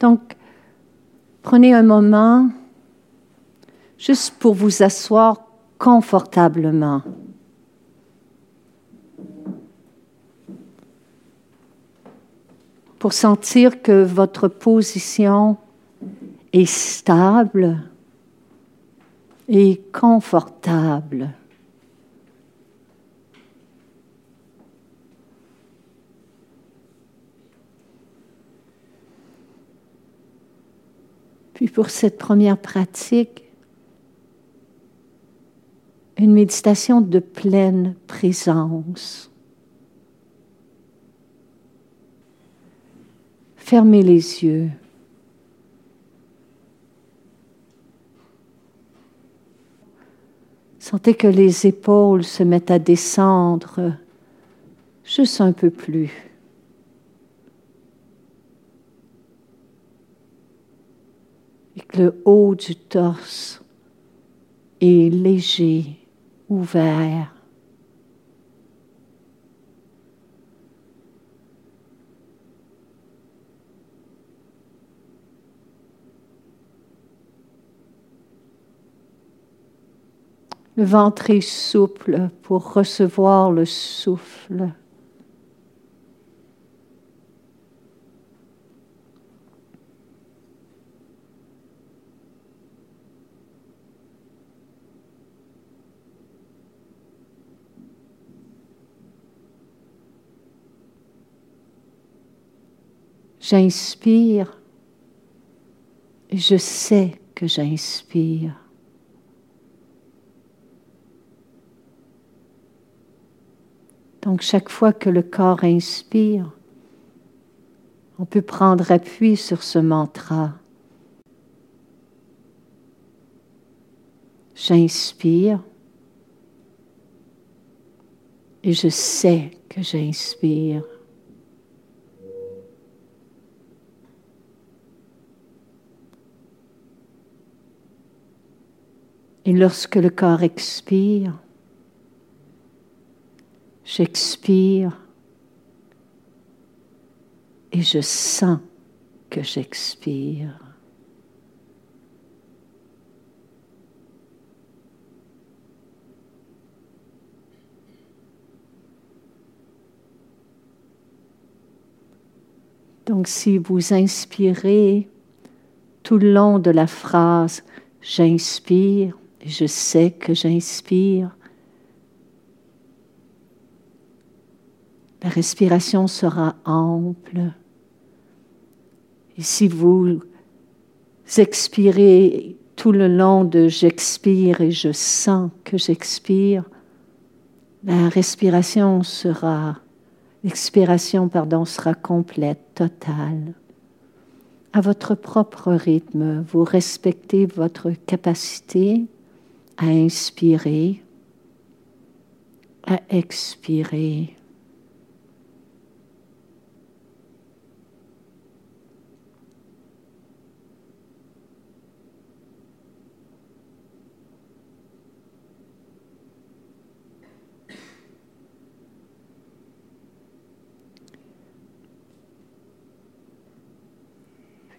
Donc, prenez un moment juste pour vous asseoir confortablement. Pour sentir que votre position est stable et confortable. Puis pour cette première pratique, une méditation de pleine présence. Fermez les yeux. Sentez que les épaules se mettent à descendre juste un peu plus. Le haut du torse est léger, ouvert. Le ventre est souple pour recevoir le souffle. J'inspire et je sais que j'inspire. Donc chaque fois que le corps inspire, on peut prendre appui sur ce mantra. J'inspire et je sais que j'inspire. Et lorsque le corps expire, J'expire et je sens que j'expire. Donc si vous inspirez tout le long de la phrase j'inspire je sais que j'inspire, La respiration sera ample. Et si vous expirez tout le long de j'expire et je sens que j'expire, la respiration sera, l'expiration, pardon, sera complète, totale. À votre propre rythme, vous respectez votre capacité à inspirer, à expirer.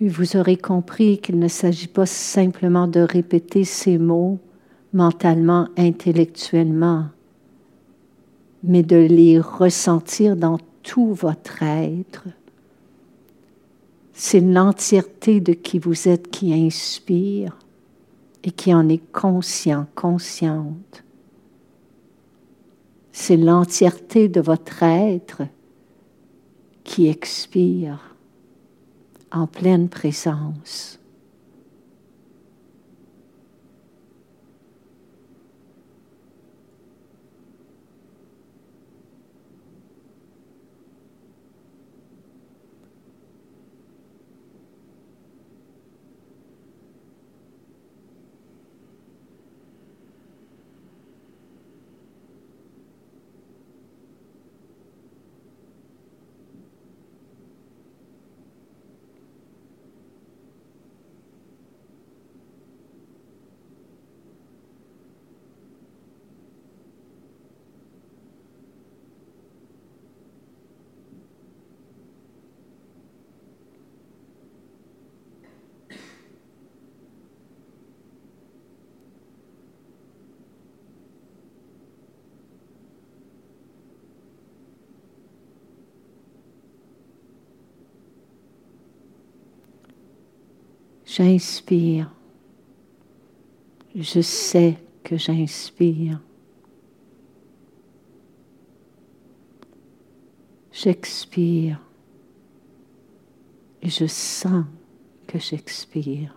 Vous aurez compris qu'il ne s'agit pas simplement de répéter ces mots mentalement, intellectuellement, mais de les ressentir dans tout votre être. C'est l'entièreté de qui vous êtes qui inspire et qui en est conscient, consciente. C'est l'entièreté de votre être qui expire en pleine présence. J'inspire. Je sais que j'inspire. J'expire je sens que j'expire.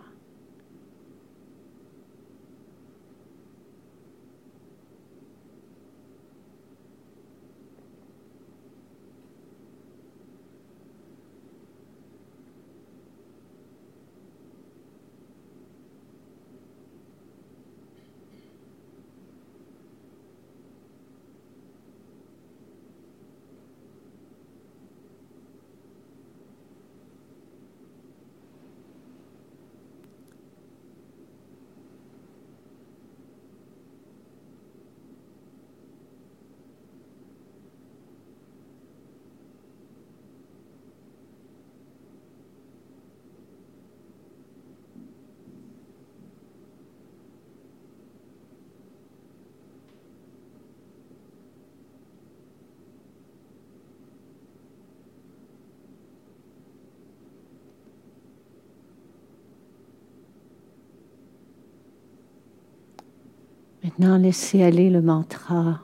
Maintenant, laissez aller le mantra.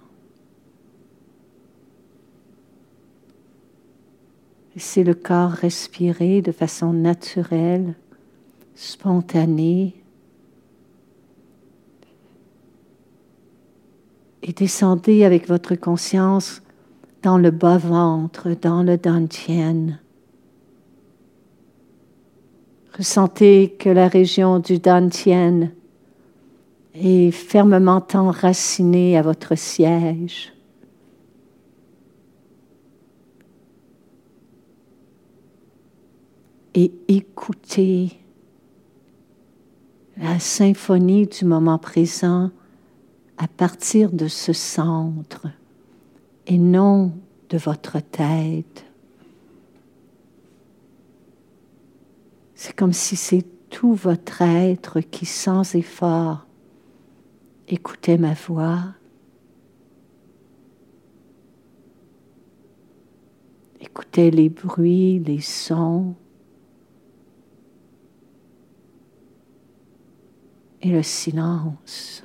Laissez le corps respirer de façon naturelle, spontanée. Et descendez avec votre conscience dans le bas-ventre, dans le dantian. Ressentez que la région du dantian et fermement enraciné à votre siège. Et écoutez la symphonie du moment présent à partir de ce centre et non de votre tête. C'est comme si c'est tout votre être qui, sans effort, écoutez ma voix. Écoutez les bruits, les sons et le silence.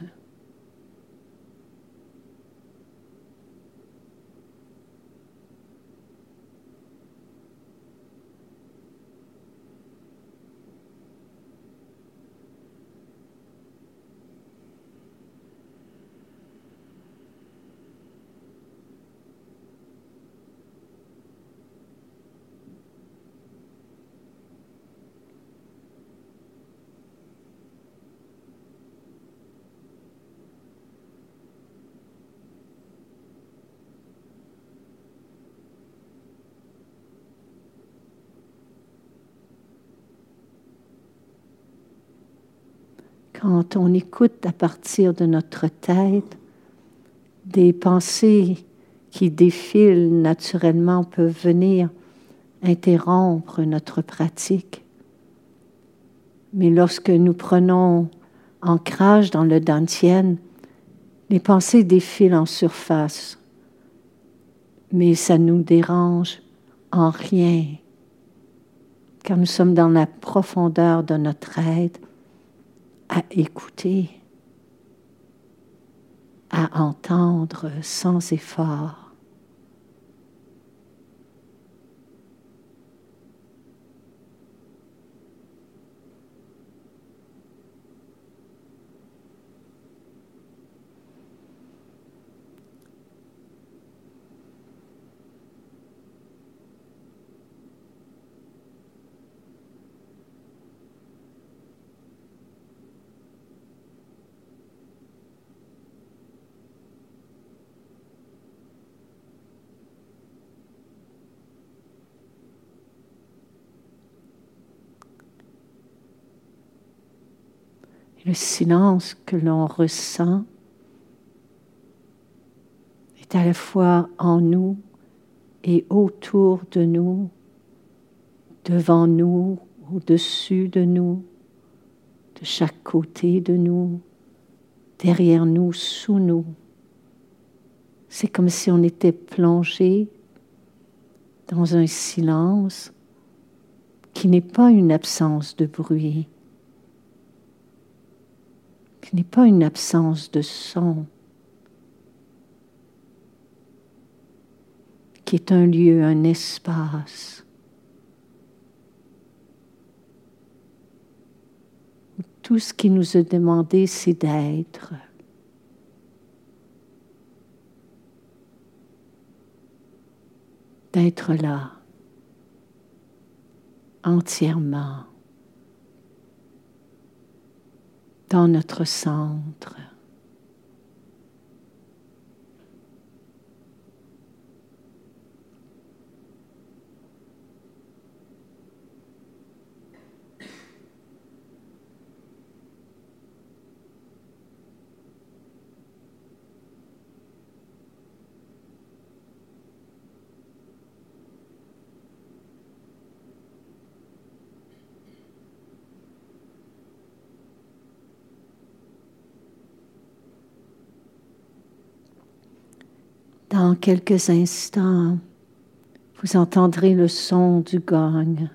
Quand on écoute à partir de notre tête, des pensées qui défilent naturellement peuvent venir interrompre notre pratique. Mais lorsque nous prenons ancrage dans le dantienne, les pensées défilent en surface, mais ça nous dérange en rien, car nous sommes dans la profondeur de notre être à écouter, à entendre sans effort. Le silence que l'on ressent est à la fois en nous et autour de nous, devant nous, au-dessus de nous, de chaque côté de nous, derrière nous, sous nous. C'est comme si on était plongé dans un silence qui n'est pas une absence de bruit, qui n'est pas une absence de son, qui est un lieu, un espace. Tout ce qui nous est demandé, c'est d'être. D'être là, entièrement. Dans notre centre. Quelques instants, vous entendrez le son du gong.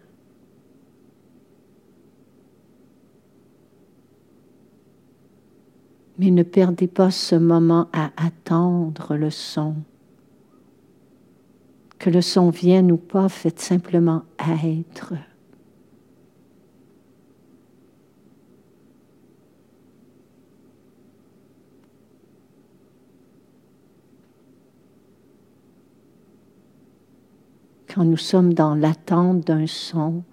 Mais ne perdez pas ce moment à attendre le son. Que le son vienne ou pas, faites simplement être. Quand nous sommes dans l'attente d'un son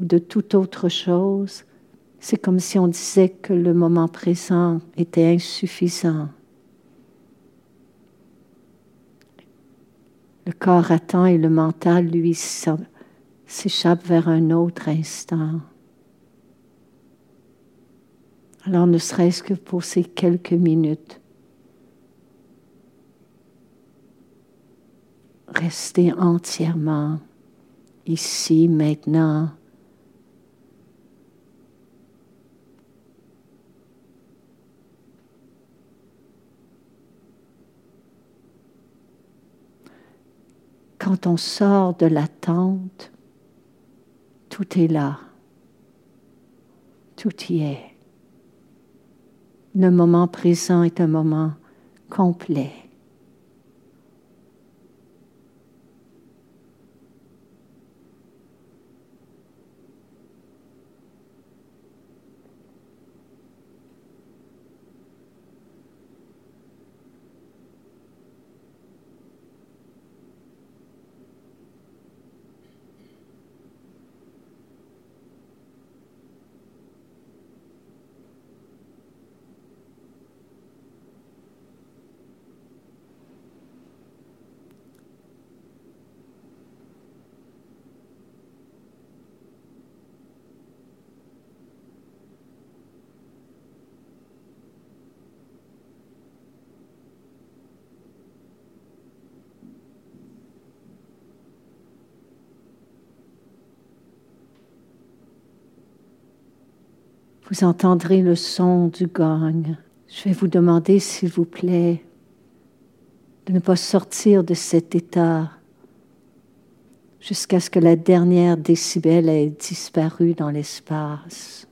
ou de toute autre chose, c'est comme si on disait que le moment présent était insuffisant. Le corps attend et le mental, lui, s'échappe vers un autre instant. Alors ne serait-ce que pour ces quelques minutes, rester entièrement ici, maintenant. Quand on sort de l'attente, tout est là. Tout y est. Le moment présent est un moment complet. Vous entendrez le son du gong. Je vais vous demander, s'il vous plaît, de ne pas sortir de cet état jusqu'à ce que la dernière décibel ait disparu dans l'espace.